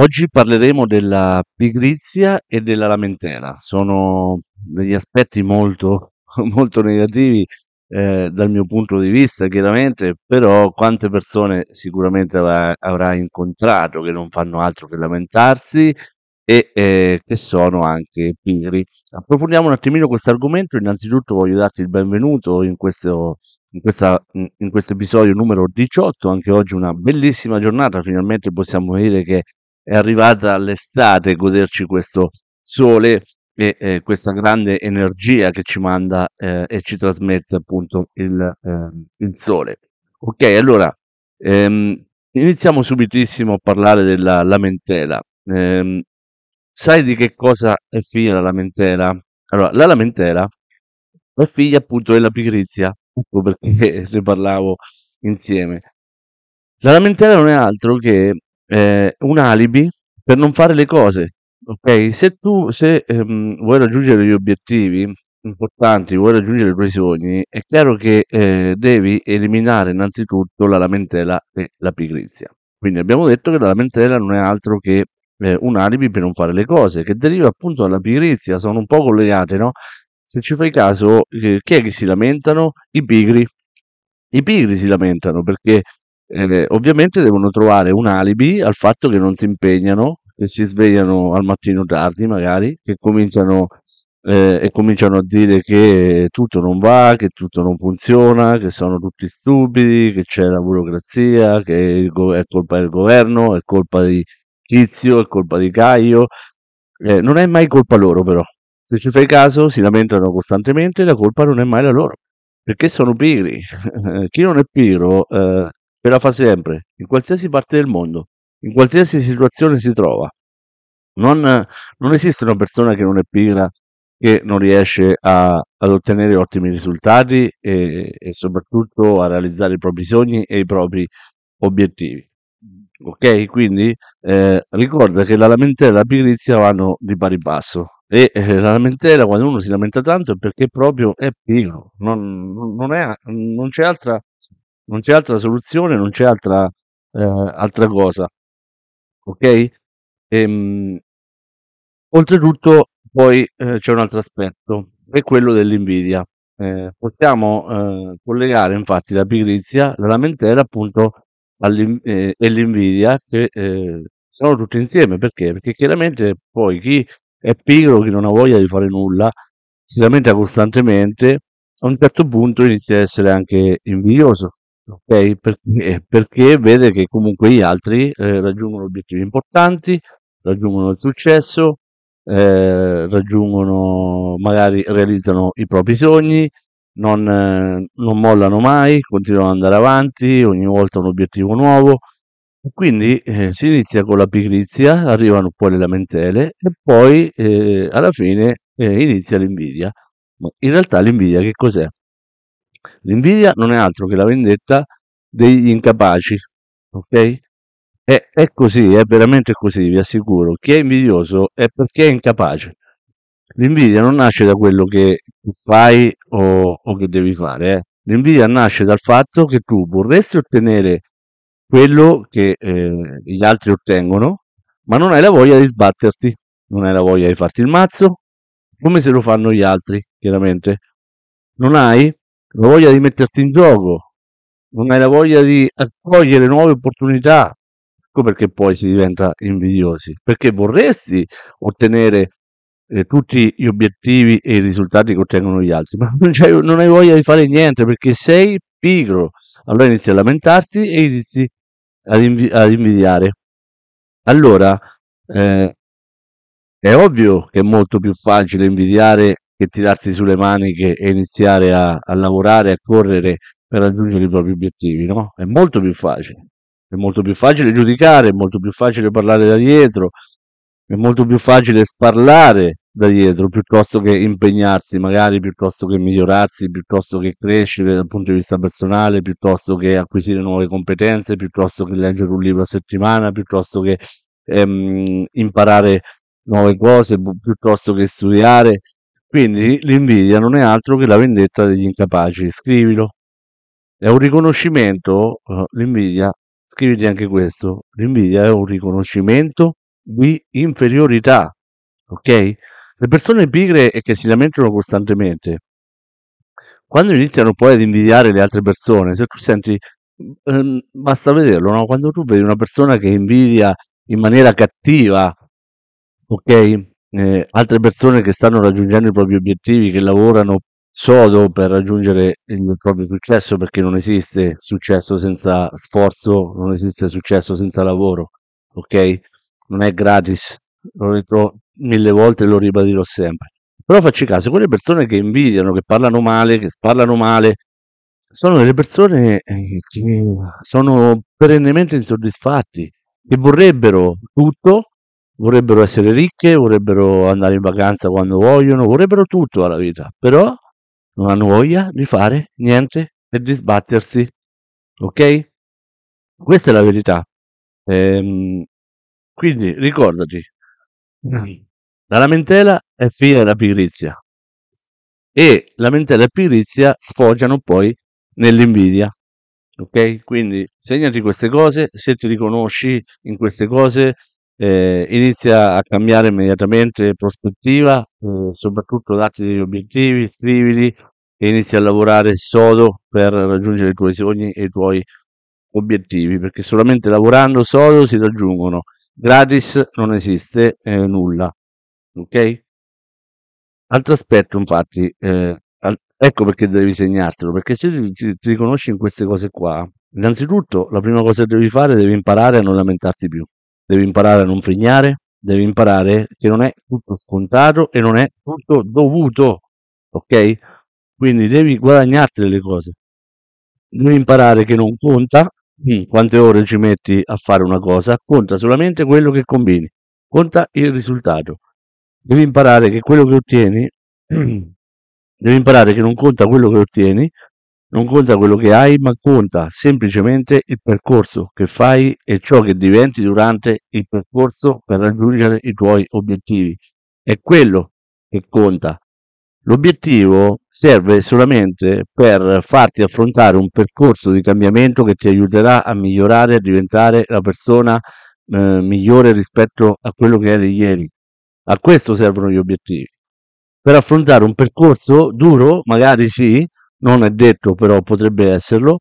Oggi parleremo della pigrizia e della lamentela. Sono degli aspetti molto, molto negativi eh, dal mio punto di vista, chiaramente, però quante persone sicuramente avrà, avrà incontrato che non fanno altro che lamentarsi e eh, che sono anche pigri. Approfondiamo un attimino questo argomento. Innanzitutto voglio darti il benvenuto in questo in, questa, in questo episodio numero 18, anche oggi una bellissima giornata, finalmente possiamo dire che è arrivata l'estate, goderci questo sole e eh, questa grande energia che ci manda eh, e ci trasmette appunto il, eh, il sole. Ok, allora ehm, iniziamo subitissimo a parlare della lamentela. Ehm, sai di che cosa è figlia la lamentela? Allora, la lamentela è figlia appunto della pigrizia, ecco perché ne parlavo insieme. La lamentela non è altro che eh, un alibi per non fare le cose. Ok? Se tu se, ehm, vuoi raggiungere gli obiettivi importanti, vuoi raggiungere i tuoi sogni, è chiaro che eh, devi eliminare innanzitutto la lamentela e la pigrizia. Quindi abbiamo detto che la lamentela non è altro che eh, un alibi per non fare le cose, che deriva appunto dalla pigrizia, sono un po' collegate, no? Se ci fai caso, eh, chi è che si lamentano? I pigri. I pigri si lamentano perché eh, ovviamente devono trovare un alibi al fatto che non si impegnano, che si svegliano al mattino tardi magari, che cominciano eh, e cominciano a dire che tutto non va, che tutto non funziona, che sono tutti stupidi, che c'è la burocrazia, che è colpa del governo, è colpa di Tizio, è colpa di Caio. Eh, non è mai colpa loro però. Se ci fai caso si lamentano costantemente, la colpa non è mai la loro, perché sono pigri. Chi non è pigro eh, ce la fa sempre, in qualsiasi parte del mondo, in qualsiasi situazione si trova. Non, non esiste una persona che non è pigra che non riesce a, ad ottenere ottimi risultati e, e, soprattutto a realizzare i propri sogni e i propri obiettivi. Ok? Quindi eh, ricorda che la lamentela e la pigrizia vanno di pari passo. E eh, la lamentela, quando uno si lamenta tanto, è perché proprio è pigro, non, non, è, non c'è altra non c'è altra soluzione, non c'è altra, eh, altra cosa. Ok? Ehm, oltretutto, poi eh, c'è un altro aspetto, è quello dell'invidia. Eh, possiamo eh, collegare infatti la pigrizia, la lamentela appunto eh, e l'invidia che eh, sono tutte insieme. Perché? Perché chiaramente poi chi è pigro, chi non ha voglia di fare nulla, si lamenta costantemente, a un certo punto inizia a essere anche invidioso ok? Perché, perché vede che comunque gli altri eh, raggiungono obiettivi importanti, raggiungono il successo, eh, raggiungono, magari realizzano i propri sogni, non, eh, non mollano mai, continuano ad andare avanti, ogni volta un obiettivo nuovo. Quindi eh, si inizia con la pigrizia, arrivano poi le lamentele e poi eh, alla fine eh, inizia l'invidia. Ma in realtà l'invidia che cos'è? L'invidia non è altro che la vendetta degli incapaci, ok? È, è così, è veramente così, vi assicuro. Chi è invidioso è perché è incapace. L'invidia non nasce da quello che fai o, o che devi fare, eh. L'invidia nasce dal fatto che tu vorresti ottenere quello che eh, gli altri ottengono, ma non hai la voglia di sbatterti, non hai la voglia di farti il mazzo, come se lo fanno gli altri, chiaramente. Non hai la voglia di metterti in gioco, non hai la voglia di accogliere nuove opportunità. Ecco perché poi si diventa invidiosi, perché vorresti ottenere eh, tutti gli obiettivi e i risultati che ottengono gli altri, ma non, non, hai voglia di fare niente perché sei pigro. Allora inizi a lamentarti e inizi ad, invi- ad invidiare. Allora, eh, è ovvio che è molto più facile invidiare che tirarsi sulle maniche e iniziare a, a lavorare, a correre per raggiungere i propri obiettivi, no? È molto più facile. È molto più facile giudicare, è molto più facile parlare da dietro, è molto più facile sparlare da dietro piuttosto che impegnarsi, magari piuttosto che migliorarsi, piuttosto che crescere dal punto di vista personale, piuttosto che acquisire nuove competenze, piuttosto che leggere un libro a settimana, piuttosto che ehm, imparare nuove cose, piuttosto che studiare, quindi l'invidia non è altro che la vendetta degli incapaci. Scrivilo. È un riconoscimento, uh, l'invidia, scriviti anche questo, l'invidia è un riconoscimento di inferiorità, ok? Le persone pigre e che si lamentano costantemente, quando iniziano poi ad invidiare le altre persone, se tu senti, ehm, basta vederlo, no? Quando tu vedi una persona che invidia in maniera cattiva, ok? Eh, altre persone che stanno raggiungendo i propri obiettivi, che lavorano sodo per raggiungere il proprio successo, perché non esiste successo senza sforzo, non esiste successo senza lavoro, ok? Non è gratis, lo ritrovo mille volte e lo ribadirò sempre. Però facci caso, quelle persone che invidiano, che parlano male, che sparlano male, sono delle persone eh, che sono perennemente insoddisfatti, che vorrebbero tutto, vorrebbero essere ricche, vorrebbero andare in vacanza quando vogliono, vorrebbero tutto alla vita, però non hanno voglia di fare niente e di sbattersi. Ok? Questa è la verità. Ehm, quindi ricordati, la lamentela è figlia della pigrizia e lamentela e pigrizia sfoggiano poi nell'invidia. Ok? Quindi segnati queste cose, se ti riconosci in queste cose, eh, inizia a cambiare immediatamente prospettiva, eh, soprattutto dati degli obiettivi, scrivili e inizi a lavorare sodo per raggiungere i tuoi sogni e i tuoi obiettivi, perché solamente lavorando sodo si raggiungono. Gratis non esiste eh, nulla. Ok? Altro aspetto, infatti, eh, ecco perché devi segnartelo, perché se ti, ti, ti riconosci in queste cose qua, innanzitutto la prima cosa che devi fare, devi imparare a non lamentarti più, devi imparare a non frignare, devi imparare che non è tutto scontato e non è tutto dovuto, ok? Quindi devi guadagnarti le cose. Devi imparare che non conta quante ore ci metti a fare una cosa, conta solamente quello che combini, conta il risultato. Devi imparare che quello che ottieni, devi imparare che non conta quello che ottieni, non conta quello che hai, ma conta semplicemente il percorso che fai e ciò che diventi durante il percorso per raggiungere i tuoi obiettivi. È quello che conta. L'obiettivo serve solamente per farti affrontare un percorso di cambiamento che ti aiuterà a migliorare, a diventare la persona eh, migliore rispetto a quello che eri ieri. A questo servono gli obiettivi. Per affrontare un percorso duro, magari sì, non è detto, però potrebbe esserlo,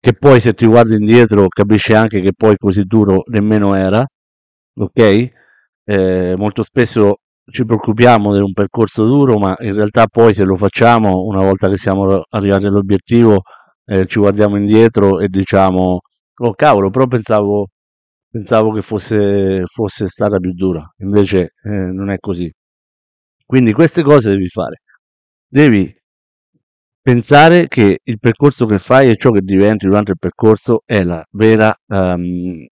che poi se ti guardi indietro capisci anche che poi così duro nemmeno era, ok? Eh, molto spesso ci preoccupiamo di un percorso duro, ma in realtà poi se lo facciamo, una volta che siamo arrivati all'obiettivo, eh, ci guardiamo indietro e diciamo, oh cavolo, però pensavo, pensavo che fosse, fosse stata più dura, invece eh, non è così. Quindi queste cose devi fare. Devi pensare che il percorso che fai e ciò che diventi durante il percorso è la vera, um,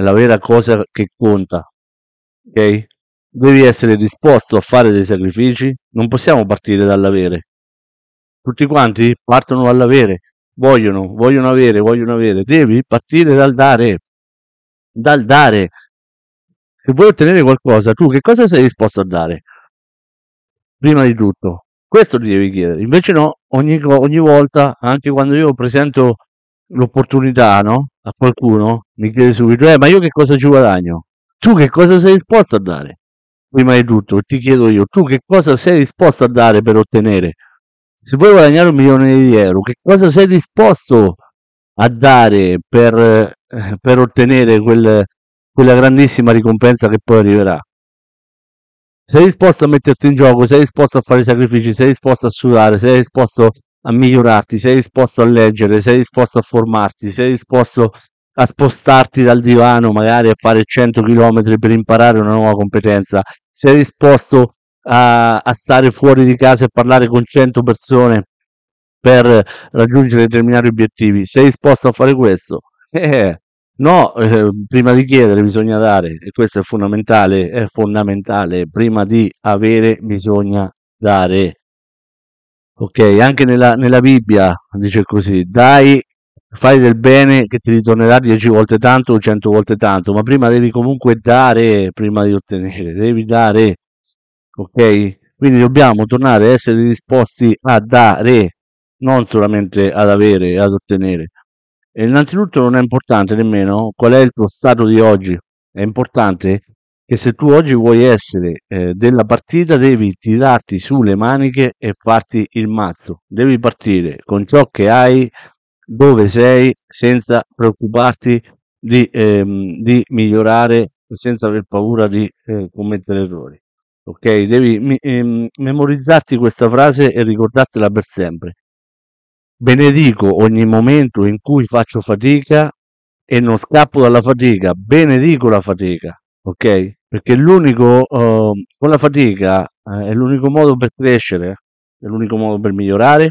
la vera cosa che conta. Ok? Devi essere disposto a fare dei sacrifici. Non possiamo partire dall'avere. Tutti quanti partono dall'avere. Vogliono, vogliono avere, vogliono avere. Devi partire dal dare. Dal dare. Se vuoi ottenere qualcosa, tu che cosa sei disposto a dare? Prima di tutto. Questo ti devi chiedere. Invece no, ogni, ogni volta, anche quando io presento l'opportunità no, a qualcuno, mi chiede subito, eh, ma io che cosa ci guadagno? Tu che cosa sei disposto a dare? Prima di tutto, ti chiedo io, tu che cosa sei disposto a dare per ottenere? Se vuoi guadagnare un milione di euro, che cosa sei disposto a dare per, eh, per ottenere quel, quella grandissima ricompensa che poi arriverà? Sei disposto a metterti in gioco, sei disposto a fare sacrifici, sei disposto a sudare, sei disposto a migliorarti, sei disposto a leggere, sei disposto a formarti, sei disposto a spostarti dal divano, magari a fare 100 km per imparare una nuova competenza, sei disposto a, a stare fuori di casa e parlare con 100 persone per raggiungere determinati obiettivi, sei disposto a fare questo? Eh, No, eh, prima di chiedere bisogna dare e questo è fondamentale, è fondamentale, prima di avere bisogna dare. Ok, anche nella, nella Bibbia dice così, dai, fai del bene che ti ritornerà dieci volte tanto o cento volte tanto, ma prima devi comunque dare, prima di ottenere, devi dare. Ok? Quindi dobbiamo tornare a essere disposti a dare, non solamente ad avere, ad ottenere. E innanzitutto non è importante nemmeno qual è il tuo stato di oggi, è importante che se tu oggi vuoi essere eh, della partita devi tirarti su le maniche e farti il mazzo. Devi partire con ciò che hai, dove sei, senza preoccuparti di, ehm, di migliorare, senza aver paura di eh, commettere errori. Ok? Devi ehm, memorizzarti questa frase e ricordartela per sempre. Benedico ogni momento in cui faccio fatica e non scappo dalla fatica, benedico la fatica, ok? Perché l'unico, uh, con la fatica uh, è l'unico modo per crescere, è l'unico modo per migliorare,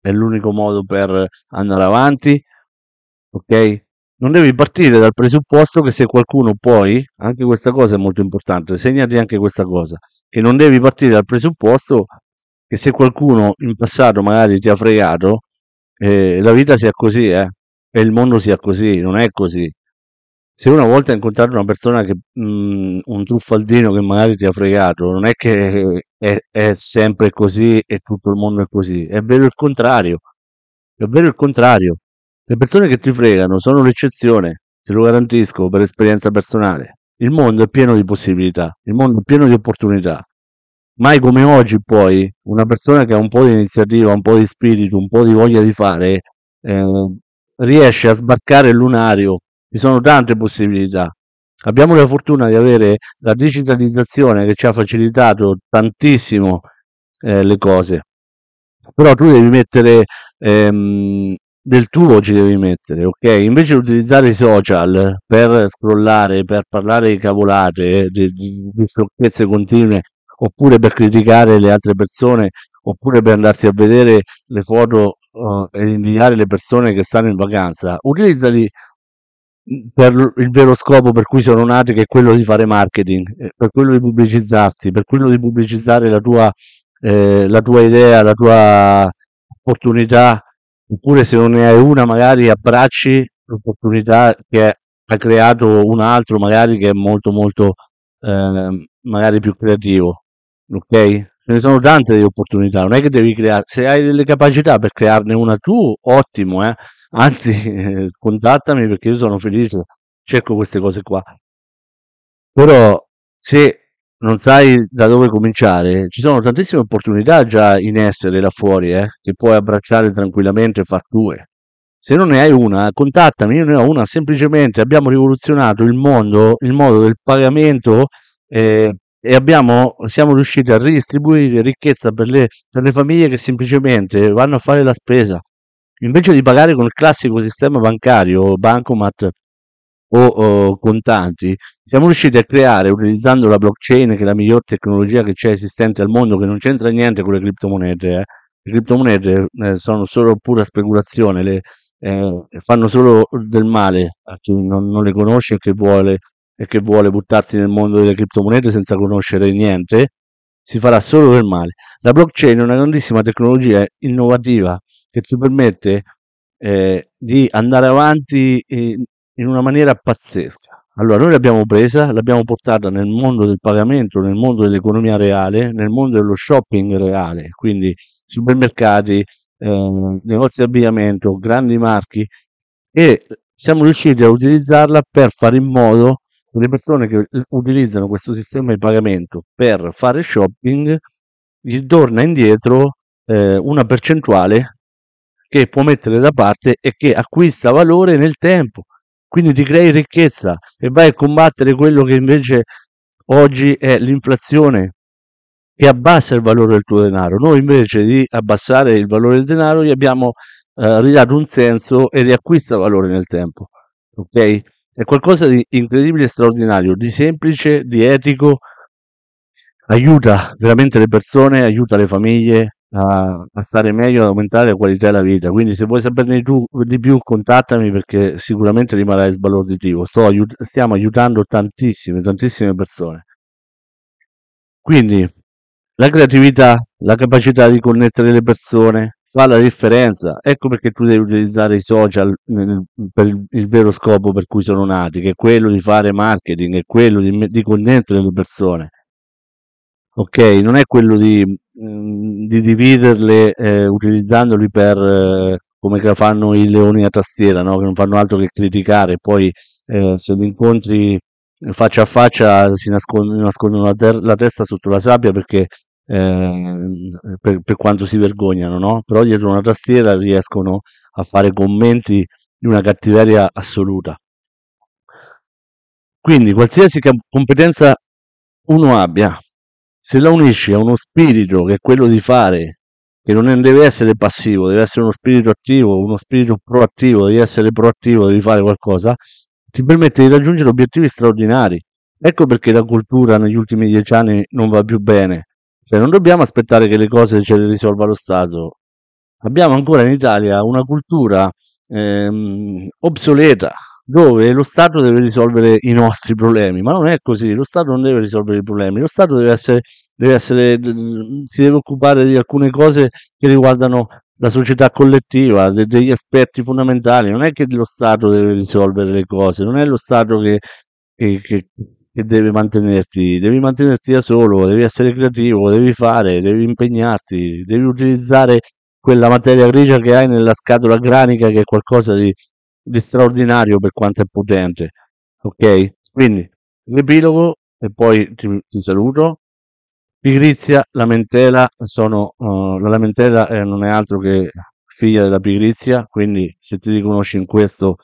è l'unico modo per andare avanti, ok? Non devi partire dal presupposto che se qualcuno poi, anche questa cosa è molto importante, segnati anche questa cosa, che non devi partire dal presupposto che se qualcuno in passato magari ti ha fregato, eh, la vita sia così, eh, e il mondo sia così, non è così. Se una volta hai incontrato una persona che, mh, un truffaldino che magari ti ha fregato, non è che è, è sempre così e tutto il mondo è così, è vero il contrario, è vero il contrario. Le persone che ti fregano sono l'eccezione, te lo garantisco per esperienza personale. Il mondo è pieno di possibilità, il mondo è pieno di opportunità. Mai come oggi poi una persona che ha un po' di iniziativa, un po' di spirito, un po' di voglia di fare, eh, riesce a sbarcare il lunario. Ci sono tante possibilità. Abbiamo la fortuna di avere la digitalizzazione che ci ha facilitato tantissimo eh, le cose. Però tu devi mettere ehm, del tuo ci devi mettere, ok? Invece di utilizzare i social per scrollare, per parlare di cavolate, di, di, di sciocchezze continue, oppure per criticare le altre persone, oppure per andarsi a vedere le foto uh, e inviare le persone che stanno in vacanza, utilizzali per il vero scopo per cui sono nati, che è quello di fare marketing, eh, per quello di pubblicizzarti, per quello di pubblicizzare la tua, eh, la tua idea, la tua opportunità oppure se non ne hai una magari abbracci l'opportunità che ha creato un altro magari che è molto molto eh, magari più creativo ok? Ce ne sono tante di opportunità non è che devi creare se hai delle capacità per crearne una tu ottimo eh. Anzi eh, contattami perché io sono felice cerco queste cose qua. Però se non sai da dove cominciare, ci sono tantissime opportunità già in essere là fuori, eh, che puoi abbracciare tranquillamente e far tue. Se non ne hai una, contattami, io ne ho una, semplicemente. Abbiamo rivoluzionato il mondo, il modo del pagamento eh, e abbiamo, siamo riusciti a ridistribuire ricchezza per le, per le famiglie che semplicemente vanno a fare la spesa. Invece di pagare con il classico sistema bancario, bancomat o, o contanti, siamo riusciti a creare, utilizzando la blockchain, che è la miglior tecnologia che c'è esistente al mondo, che non c'entra niente con le criptomonete, eh. le criptomonete eh, sono solo pura speculazione, le, eh, fanno solo del male a chi non, non le conosce e che, vuole, e che vuole buttarsi nel mondo delle criptomonete senza conoscere niente, si farà solo del male. La blockchain è una grandissima tecnologia innovativa che ci permette eh, di andare avanti in una maniera pazzesca. Allora, noi l'abbiamo presa, l'abbiamo portata nel mondo del pagamento, nel mondo dell'economia reale, nel mondo dello shopping reale, quindi supermercati, eh, negozi di abbigliamento, grandi marchi e siamo riusciti a utilizzarla per fare in modo le persone che utilizzano questo sistema di pagamento per fare shopping gli torna indietro eh, una percentuale che può mettere da parte e che acquista valore nel tempo. Quindi ti crei ricchezza e vai a combattere quello che invece oggi è l'inflazione che abbassa il valore del tuo denaro. Noi invece di abbassare il valore del denaro gli abbiamo eh, ridato un senso e riacquista valore nel tempo. Ok? È qualcosa di incredibile e straordinario, di semplice, di etico, aiuta veramente le persone, aiuta le famiglie, a, a stare meglio, ad aumentare la qualità della vita. Quindi se vuoi saperne tu, di più, contattami perché sicuramente rimarrai sbalorditivo. Sto, aiut- stiamo aiutando tantissime, tantissime persone. Quindi la creatività, la capacità di connettere le persone fa la differenza. Ecco perché tu devi utilizzare i social nel, per il, vero scopo per cui sono nati, che è quello di fare marketing, è quello di, di connettere le persone. Ok, non è quello di Mhmm, di dividerle eh, utilizzandoli per eh, come fanno i leoni a tastiera, no? che non fanno altro che criticare, poi eh, se li incontri faccia a faccia si nascondono, nascondono la, ter- la testa sotto la sabbia perché eh, per, per, quanto si vergognano, no? Però dietro una tastiera riescono a fare commenti di una cattiveria assoluta. Quindi qualsiasi competenza uno abbia, se la unisci a uno spirito che è quello di fare, che non deve essere passivo, deve essere uno spirito attivo, uno spirito proattivo, devi essere proattivo, devi fare qualcosa, ti permette di raggiungere obiettivi straordinari. Ecco perché la cultura negli ultimi dieci anni non va più bene. Cioè, non dobbiamo aspettare che le cose ce le risolva lo Stato. Abbiamo ancora in Italia una cultura ehm, obsoleta, dove lo Stato deve risolvere i nostri problemi, ma non è così, lo Stato non deve risolvere i problemi, lo Stato deve essere, deve essere si deve occupare di alcune cose che riguardano la società collettiva, de- degli aspetti fondamentali, non è che lo Stato deve risolvere le cose, non è lo Stato che, che, che, che deve mantenerti, devi mantenerti da solo, devi essere creativo, devi fare, devi impegnarti, devi utilizzare quella materia grigia che hai nella scatola granica che è qualcosa di, di straordinario per quanto è potente. Ok? Quindi l'epilogo e poi ti, ti saluto. Pigrizia, lamentela, sono, uh, la lamentela eh, non è altro che figlia della pigrizia, quindi se ti riconosci in questo,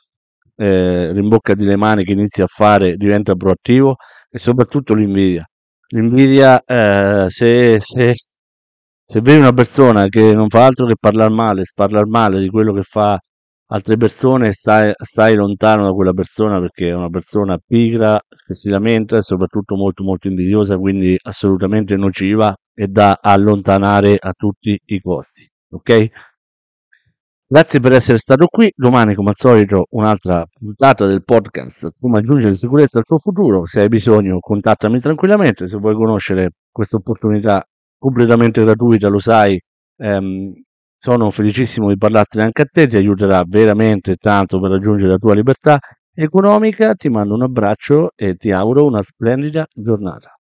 eh, rimboccati le mani che inizi a fare, diventa proattivo e soprattutto l'invidia. L'invidia, eh, se, se, se vedi una persona che non fa altro che parlare male, sparlare male di quello che fa altre persone, stai, stai lontano da quella persona perché è una persona pigra, che si lamenta e soprattutto molto molto invidiosa, quindi assolutamente nociva e da allontanare a tutti i costi. Ok? Grazie per essere stato qui. Domani, come al solito, un'altra puntata del podcast Come aggiungere sicurezza al tuo futuro. Se hai bisogno, contattami tranquillamente. Se vuoi conoscere questa opportunità completamente gratuita, lo sai, ehm, sono felicissimo di parlartene anche a te, ti aiuterà veramente tanto per raggiungere la tua libertà economica. Ti mando un abbraccio e ti auguro una splendida giornata.